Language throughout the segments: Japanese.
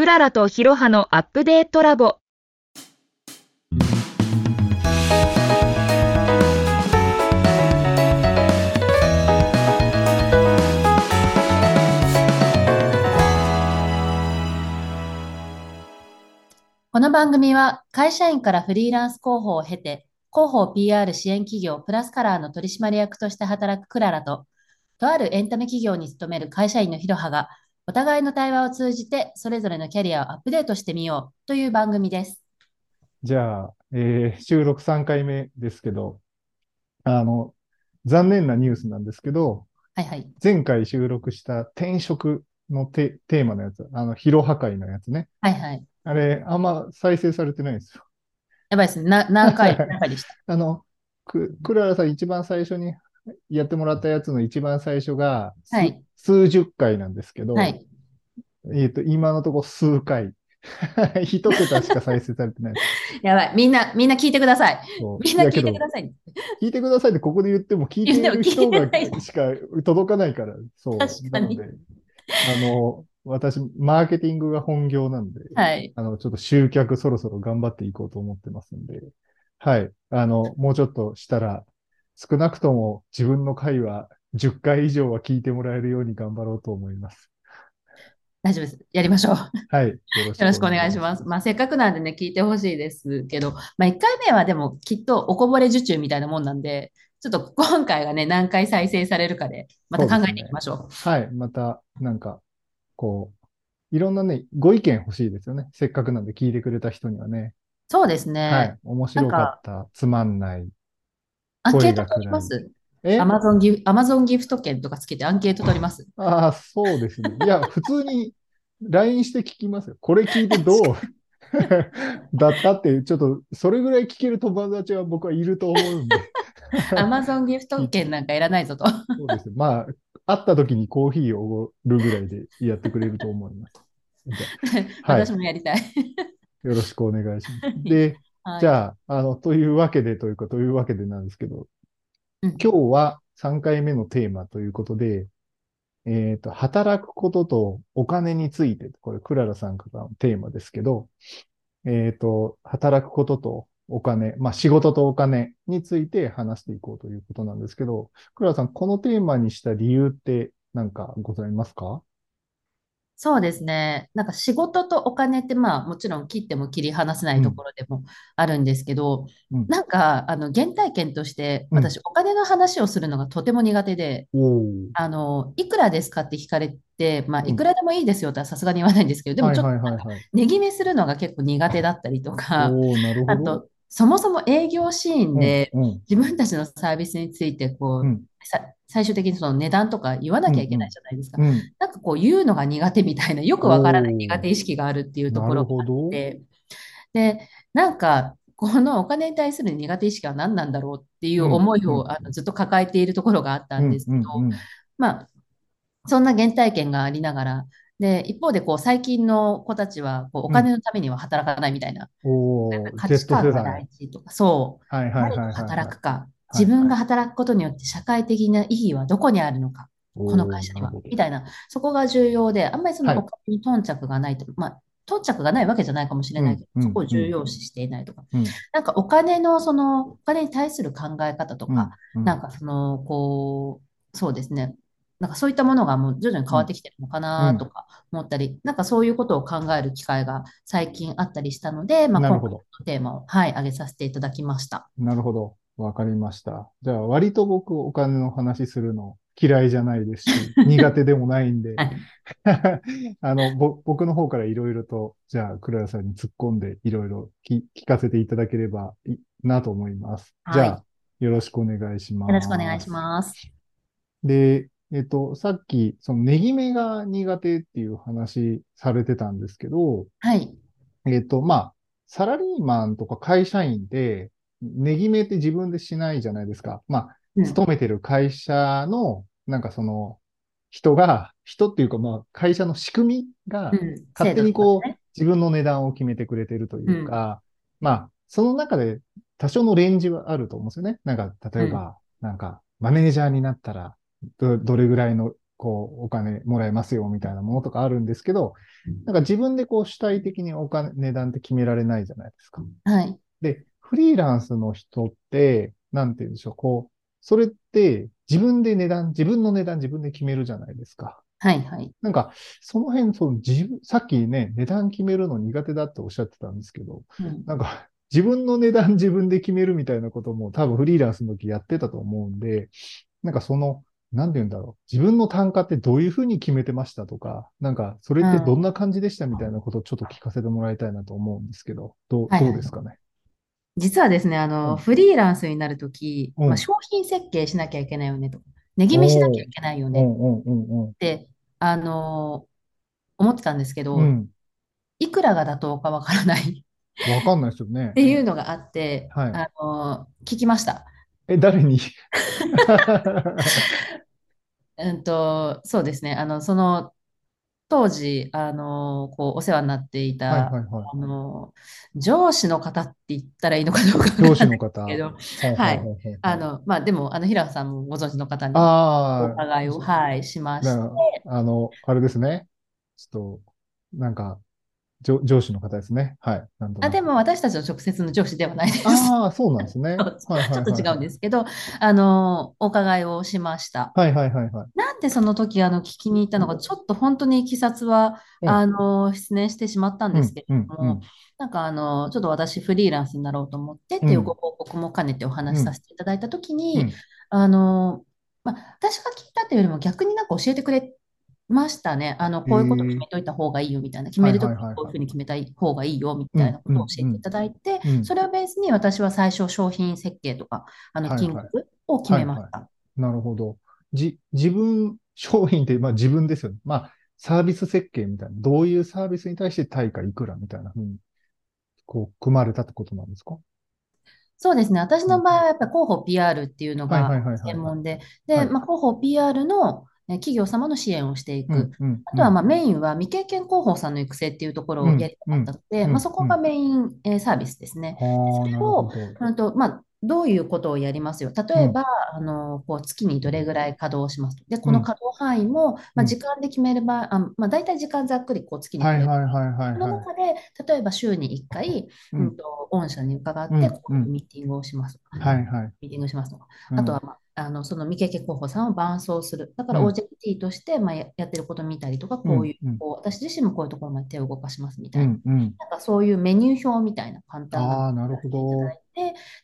クララとヒロハのアップデートラボ。この番組は会社員からフリーランス広報を経て、広報 PR 支援企業プラスカラーの取締役として働くクララと、とあるエンタメ企業に勤める会社員のヒロハが、お互いの対話を通じてそれぞれのキャリアをアップデートしてみようという番組です。じゃあ、えー収録3回目ですけど、あの、残念なニュースなんですけど、はいはい。前回収録した転職のテテーマのやつ、あの、疲労破壊のやつね。はいはい。あれ、あんま再生されてないんですよ。やばいですね。な何回、何回でした？あの、く、クララさん一番最初にやってもらったやつの一番最初が、すはい数十回なんですけど、はい。えっと、今のところ数回。一桁しか再生されてない。やばい。みんな、みんな聞いてください。みんな聞いてください。聞いてくださいってここで言っても聞いている人がしか届かないから、そう。確かになので、あの、私、マーケティングが本業なんで、はい。あの、ちょっと集客そろそろ頑張っていこうと思ってますんで、はい。あの、もうちょっとしたら、少なくとも自分の回は10回以上は聞いてもらえるように頑張ろうと思います。大丈夫です。やりましょう。はい。よろしくお願いします。まあ、せっかくなんでね、聞いてほしいですけど、まあ、1回目はでもきっとおこぼれ受注みたいなもんなんで、ちょっと今回がね、何回再生されるかで、また考えていきましょう。はい。また、なんか、こう、いろんなね、ご意見欲しいですよね。せっかくなんで聞いてくれた人にはね。そうですね。はい。面白かった、つまんない。アンケート取ります？えアマゾンギフ、アマゾンギフト券とかつけてアンケート取ります？ああ、そうですね。いや、普通に LINE して聞きますよ。これ聞いてどう？だったって、ちょっと、それぐらい聞ける友達は僕はいると思うんで。アマゾンギフト券なんかいらないぞと。そうですよ。まあ、会った時にコーヒーをおごるぐらいでやってくれると思います。はい 私もやりたい。よろしくお願いします。で、はい。じゃあ、あの、というわけでというか、というわけでなんですけど、うん。今日は3回目のテーマということで、えっと、働くこととお金について、これ、クララさんからのテーマですけど、えっと、働くこととお金、まあ、仕事とお金について話していこうということなんですけど、クララさん、このテーマにした理由って何かございますか？そうですね。なんか仕事とお金ってまあもちろん切っても切り離せないところでもあるんですけど、うん。なんかあの原体験としてうん。私お金の話をするのがとても苦手で、おー。あの、いくらですかって聞かれて、まあうん。いくらでもいいですよとはさすがに言わないんですけど、でもちょっはいとないんかははいはい。値決めするのが結構苦手だったりとか、おー、なるあほど。とそもそも営業シーンでうんうん。自分たちのサービスについてこう、うん。さ最終的にその値段とか言わなきゃいけないじゃないですか。うんなんかこう言うのが苦手みたいな、よくわからない苦手意識があるっていうところがあって、で、なんか、このお金に対する苦手意識は何なんだろうっていう思いうんうんをあのずっと抱えているところがあったんですけど、うんうんうん。まあ、そんな原体験がありながら、で、一方でこう最近の子たちはこうお金のためには働かないみたいな、おー、なんか価値観が大。事とか、そう、はいはいはい何はい。と働くか、はい自分が働くことによって社会的な意義はどこにあるのか、この会社には。みたいな、そこが重要で、あんまりそはい。のお金に頓着がないと、まあ、頓着がないわけじゃないかもしれないけど、うんうんそこを重要視していないとか、うん。なんかお金のその、お金に対する考え方とか、うんなんかその、こう、そうですね、なんかそういったものがもう徐々に変わってきてるのかなとか思ったり、なん。かそういうことを考える機会が最近あったりしたので、まあ、今回のテーマを、はい、挙げさせていただきました。なるほど。わかりました。じゃあ、割と僕、お金の話するの嫌いじゃないですし、苦手でもないんではい、あの、ぼ、僕の方からいろいろと、じゃあ、クララさんに突っ込んで、いろいろ聞聞かせていただければいいなと思います。はいじゃあ、よろしくお願いします。よろしくお願いします。で、えっと、さっき、その、値決めが苦手っていう話されてたんですけど、はい。えっと、まあ、サラリーマンとか会社員で、値決めって自分でしないじゃないですか。まあ、うん勤めてる会社の、なんかその、人が、人っていうかまあ、会社の仕組みが、うん勝手にこう自分の値段を決めてくれてるというか、まあ、その中で多少のレンジはあると思うんですよね。なんか、例えば、なんか、マネージャーになったら、ど、どれぐらいのこう、お金もらえますよみたいなものとかあるんですけど、なんか自分でこう主体的にお金、値段って決められないじゃないですか。はい。で、フリーランスの人って、なんて言うんでしょう、こう、それって自分で値段、自分の値段自分で決めるじゃないですか。はい。はい。なんか、その辺、その自分、さっきね、値段決めるの苦手だっておっしゃってたんですけど、うんなんか、自分の値段自分で決めるみたいなことも多分フリーランスの時やってたと思うんで、なんかその、なんて言うんだろう。自分の単価ってどういうふうに決めてましたとか、なんか、それってどんな感じでしたみたいなことをちょっと聞かせてもらいたいなと思うんですけど、どう、はいはいどうですかね？実はですね、あの、うんフリーランスになるとき、うんまあ、商品設計しなきゃいけないよねと。値決めしなきゃいけないよねっ。て、あの思ってたんですけど、うん。いくらが妥当かわからないわかんないですよねっ。ていうのがあって、はいあの聞きました。え、誰に？うんと、そうですね、あの、その、当時、あのこう、お世話になっていた、はいはいはい。あの、上司の方って言ったらいいのかどうか上司の方。けど、はいあの、まあ、でも、あの、平野さんもご存知の方におああ、伺いを、はい、しましだて、あの、あれですね。ちょっと、なんか、上上司の方ですね。はい。あ、くでも私たちの直接の上司ではないです。ああ、そうなんですね。ちょっと違うんですけど、あの、お伺いをしました。はいはいはいはい。なんでその時、あの、聞きに行ったのか、ちょっと本当にいきさつは、うんあの、失念してしまったんですけれどうんうんうんも、なんかあの、ちょっと私フリーランスになろうと思ってっていうご報告も兼ねてお話しさせていただいた時うんに、あの、まあ、私が聞いたというよりも逆になんか教えてくれましたね。あの、こういうこと決めといた方がいいよみたいな、決めるときこういうふうに決めた方がいいよみたいなことを教えていただいてそれをベースに私は最初商品設計とか、あの、金額を決めました。なるほど。じ、自分、商品って、まあ自分ですよね。まあ、サービス設計みたいな。どういうサービスに対して対価いくらみたいなふうに、こう、組まれたってことなんですか？そうですね。私の場合はやっぱり広報 PR っていうのが専門で、はで、いまあ、広報 PR のえ企業様の支援をしていく。うんうんあとはまあメインは未経験広報さんの育成っていうところをやりたかったので、うんまあ、そこがメインえーサービスですね。はあ、なるほど。うんとまあ、どういうことをやりますよ。例えば、あのこう月にどれぐらい稼働しますと。で、この稼働範囲も、まあ、うん時間で決めれば、あまあ、大体時間ざっくりこう月にはい決めるはいはいはいそのはい。中で、例えば週に1回、うんうんと御社に伺って、うんこういうミーティングをしますとか。はいはい。ミーティングしますとか。うんあとは、まあ、あのその未経験候補さんを伴走する。だからうん OJT として、まあ、ややってることを見たりとか、こういう、うんうんこう私自身もこういうところまで手を動かしますみたいな。うんうん。なんかそういうメニュー表みたいな簡単なああ、なるほど。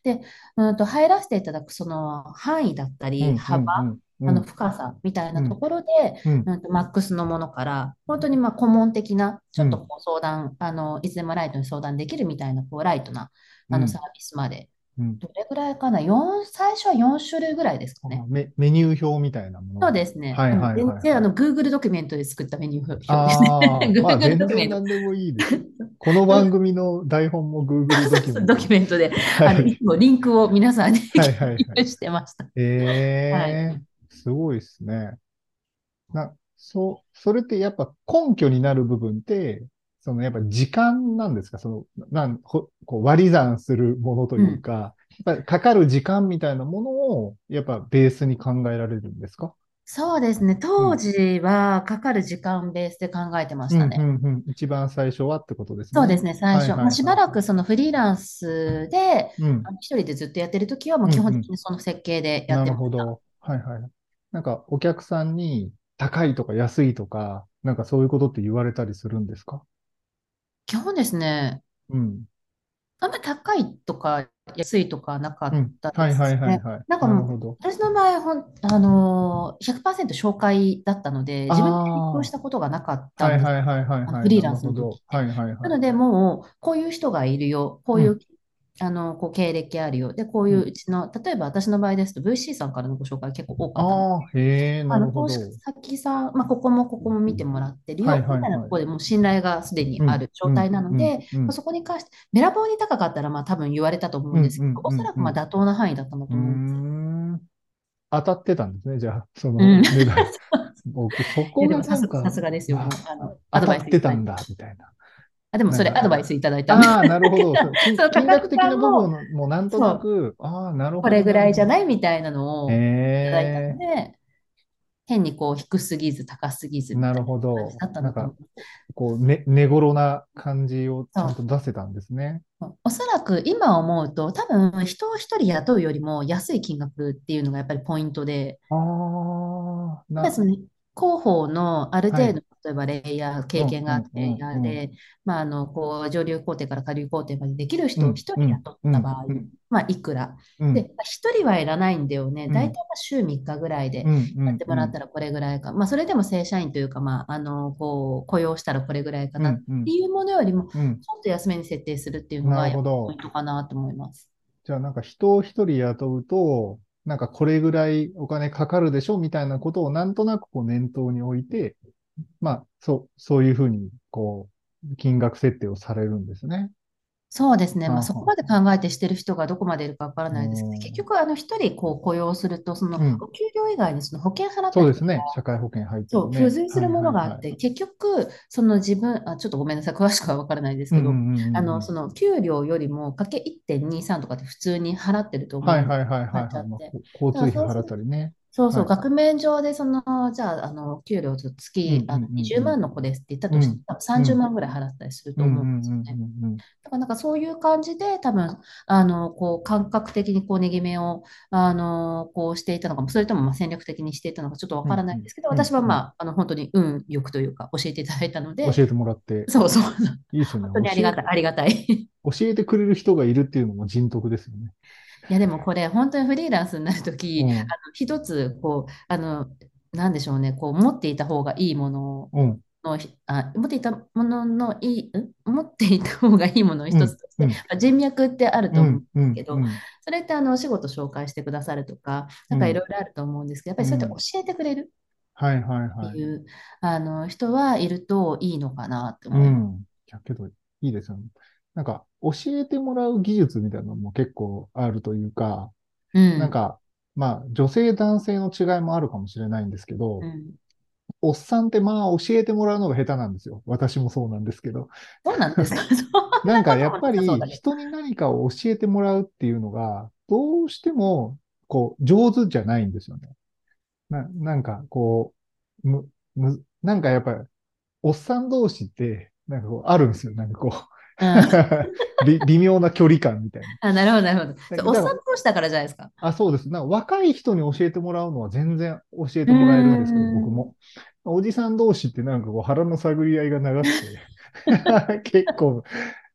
で、うんと入らせていただくその範囲だったり、うん幅、うんうんあの深さみたいなところで、うんうんとマックスのものから、本当にまあ顧問的な、ちょっとこう相談、あのいつでもライトに相談できるみたいなこうライトなあうんのサービスまで、うんどれぐらいかな、四最初は4種類ぐらいですかね。メメニュー表みたいなもの。そうですね。はいはいはい全然あの Google ドキュメントで作ったメニュー表ですあね。あ、まあ Google 全ドキュメント然何でもいいです。この番組の台本も Google ドキュメント。ドキュメントで、はい。あのいつもリンクを皆さんに はいはいしてました。ええすごいですね。な、そう、それってやっぱ根拠になる部分って、そのやっぱ時間なんですか？その、なん、ほこう割り算するものというか、やっぱりかかる時間みたいなものを、やっぱベースに考えられるんですか？そうですね。当時はかかる時間ベースで考えてましたね。うんうんうん。一番最初はってことですね。そうですね、最初。はいはいはいまあ、しばらくそのフリーランスで、うん。一人でずっとやってるときは、もう基本的にその設計でやなってました。るほど。はいはい。なんかお客さんに高いとか安いとか、なんかそういうことって言われたりするんですか？基本ですね、うん。あんまり高いとか安いとかなかっうん。たはいはいですね。はいはい。なんかもう、なるほど。私の場合、ほん、あのー、100%紹介だったので、自分であー勉強したことがなかったんです。はいはいはいはいはい。フリーランスの時はいはいはい。なので、もう、こういう人がいるよ、こういう、あの、こう経歴あるよ。で、こういううちの、例えば私の場合ですと、VC さんからのご紹介結構多かった。のああ、へえ、なるほど。先さん、まあ、ここもここも見てもらってるよ、はいはいはい。みたいなところでもう信頼がすでにある状態なので、そこに関して、べらぼうに高かったら、まあ、多分言われたと思うんですけど、おそらくまあ妥当な範囲だったんだと思うん。です。当たってたんですね、じゃあ、そのうん。値段。僕、そこがなんか、さすがですよ。ああのアドバイス当たってたんだ、みたいな。あ、でもそれアドバイスいただいたああ、なるほど。そう金額的な部分もなんとなく、ああ、なるほど。これぐらいじゃいないみたいなのをいただいたの。で、変にこう低すぎず高すぎずないるほど感じだったんだと思う。こう、ね、寝頃な感じをちゃんと出せたんですね。おそらく今思うと、多分人を一人雇うよりも安い金額っていうのがやっぱりポイントで、ああ、な、やっぱりその広報のある程はい度、例えばレイヤー、経験があってレイヤーで、まあ、あのこう上流工程から下流工程までできる人うんを一人雇った場合まあ、いくら。うん、で、一人はいらないんだよね。うん大体まあ週3日ぐらいでやってもらったらこれぐらいか。まあ、それでも正社員というか、まあ、あのこう雇用したらこれぐらいかなっていうものよりも、ちうん。ょっと安めに設定するっていうのがポイントかなと思います。じゃあなんか人を一人雇うと、なんかこれぐらいお金かかるでしょみたいなことをなんとなくこう念頭に置いて、まあ、そう、そういうふうに、こう、金額設定をされるんですね。そうですね。まあ、そこまで考えてしてる人がどこまでいるかわからないですけど、うん結局、あの、一人こう雇用すると、そのうんお給料以外にその保険払ったりとかそうですね。社会保険入ってそう。付随するものがあっはいて、結局、その自分、あ、ちょっとごめんなさい、詳しくは分からないですけど、あの、その給料よりもかけ1.23とかって普通に払ってると思うはいはいはいはいはい。交通費払ったりね。そうそう、はい額面上でその、じゃあ、あの、給料と月、あのうんうんうんうん20万の子ですって言ったとして、うん多分30万ぐらい払ったりすると思うんですよね。うんだからなんかそういう感じで多分あのこう感覚的にこう値決めをあのこうしていたのかもそれともまあ戦略的にしていたのかちょっとわからないんですけど、私はまああの本当に運よくというか教えていただいたので、教えてもらって。そうそういいですよね。本当にありがたいありがたい。教えてくれる人がいるっていうのも人徳ですよね。やでもこれ本当にフリーランスになるとき、うんあの一つこうあのなんでしょうねこう持っていた方がいいものうん。のあ持っていたもののいいん？持っていた方がいいものの一つとして、うんまあ人脈ってあると思う。うん。けどうんそれってあのお仕事紹介してくださるとか、なんかいろいろあると思うんですけど、やっぱりそうやって教えてくれるはいはいはい。っていう、あの人はいるといいのかなってう思います。ん。いやけど、いいですよね。なんか、教えてもらう技術みたいなのも結構あるというか、うんなんか、まあ、女性男性の違いもあるかもしれないんですけど、うんおっさんってまあ教えてもらうのが下手なんですよ。私もそうなんですけど。そうなんですか？なんかやっぱり人に何かを教えてもらうっていうのが、どうしても、こう、上手じゃないんですよね。な、なんかこう、む、む、なんかやっぱり、おっさん同士って、なんかこう、あるんですよ。なんかこう 微妙な距離感みたいな。あなるほど、なるほど。おっさん同士だからじゃないですか。あ、そうです。なんか若い人に教えてもらうのは全然教えてもらえるんですけど、うん僕も。おじさん同士ってなんかこう腹の探り合いが長くて、結構、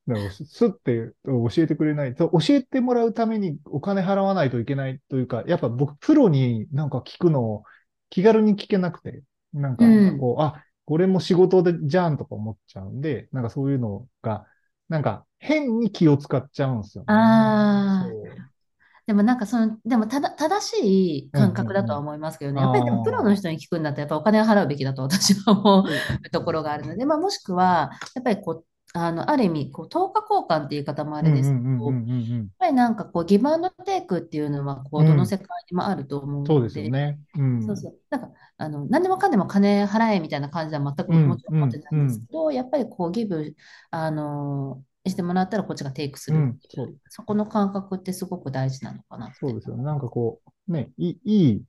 なんかスッて教えてくれない。教えてもらうためにお金払わないといけないというか、やっぱ僕、プロになんか聞くのを気軽に聞けなくて、なんかうんこう、あ、これも仕事でじゃんとか思っちゃうんで、なんかそういうのが、なんか変に気を使っちゃうんですよね。あーそうでもなんかその、でもただ正しい感覚だとは思いますけどね。うんうんうんやっぱりでもプロの人に聞くんだったらやっぱお金を払うべきだと私は思うところがあるので、まあ、もしくは、やっぱりこう、あの、ある意味、こう、等価交換っていう言い方もあれですけど、やっぱりなんかこう、ギブアンドテイクっていうのは、こう、うんどの世界にもあると思うそうので、ですよね。うん。そうそう。なんか、あの、何でもかんでも金払えみたいな感じは全くうんもちろん思ってないんですけど、やっぱりこう、ギブ、あの、してもらったらこっちがテイクするそこの感覚ってすごく大事なのかな。そうですよね。なんかこう、ね、いい、いい、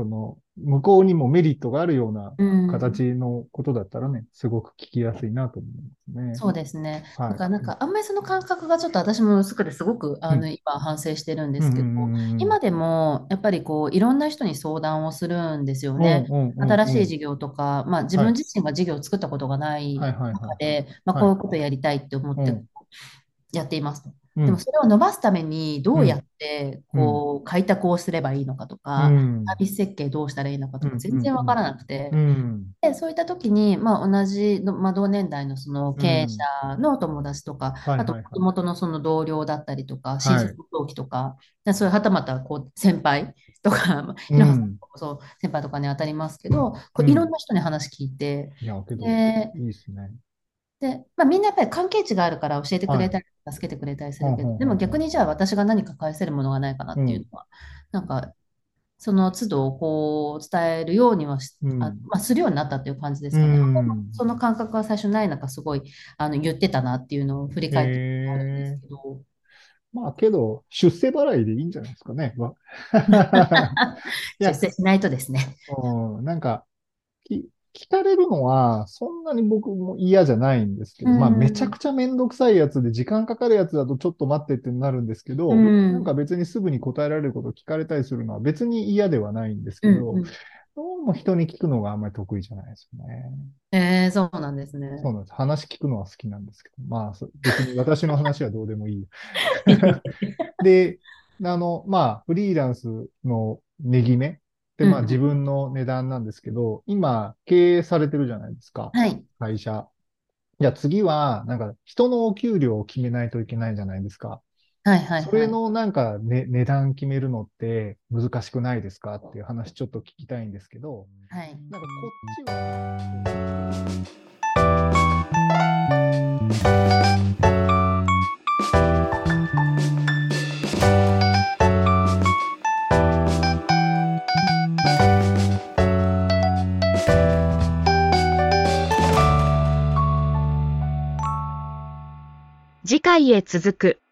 その、向こうにもメリットがあるようなうん。形のことだったらね、すごく聞きやすいなと思いますね。そうですね。はい。だからなんか、あんまりその感覚がちょっと私も薄くてすごく、あの、う今反省してるんでうんすけど、うんうんうん今でもやっぱりこう、いろんな人に相談をするんですよね。うんうんうんうん新しい事業とか、まあ自分自身が事業を作ったことがないはいはいはい。中で、まあはい。こういうことやりたいって思ってうん。やっていますと。うん。でもそれを伸ばすためにどうやってこう開拓をすればいいのかとか、うん。サービス設計どうしたらいいのかとうん。か全然わからなくて。う、ん。で、そういった時に、まあ、同じの、まあ、同年代のその経営者の友達とか、あと、元々のその同僚だったりとか、い。新卒同期とか、でそういうはたまたこう先輩とか、まあうん そ先輩とかに当たりますけど、こううん。いろんな人に話聞いて、いや、けど、でいいですね。で、まあ、みんなやっぱり関係値があるから教えてくれたり、助けてくれたりするけど、でも逆にじゃあ私が何か返せるものがないかなっていうのは、なんか、その都度こう伝えるようにはし、うん。あまあ、するようになったっていう感じですかね。うんその感覚が最初ない中すごいあの言ってたなっていうのを振り返ってあるんですけど、まあけど、出世払いでいいんじゃないですかね。出世しないとですね。うん、なんか、き聞かれるのは、そんなに僕も嫌じゃないんですけど、まあ、うんめちゃくちゃめんどくさいやつで時間かかるやつだとちょっと待ってってなるんですけど、うんなんか別にすぐに答えられることを聞かれたりするのは別に嫌ではないんですけど、うんうんどうも人に聞くのがあんまり得意じゃないですよね。えー、そうなんですね。そうなんです。話聞くのは好きなんですけど、まあ、そ別に私の話はどうでもいい。で、あの、まあ、フリーランスの値決めって、まあうん自分の値段なんですけど、今、経営されてるじゃないですか、はい。会社。じゃあ次は、なんか、人のお給料を決めないといけないじゃないですか。はいはいはい。それのなんか、ね、値段決めるのって難しくないですか？っていう話ちょっと聞きたいんですけど、はい。なんかこっちは、回へ続く。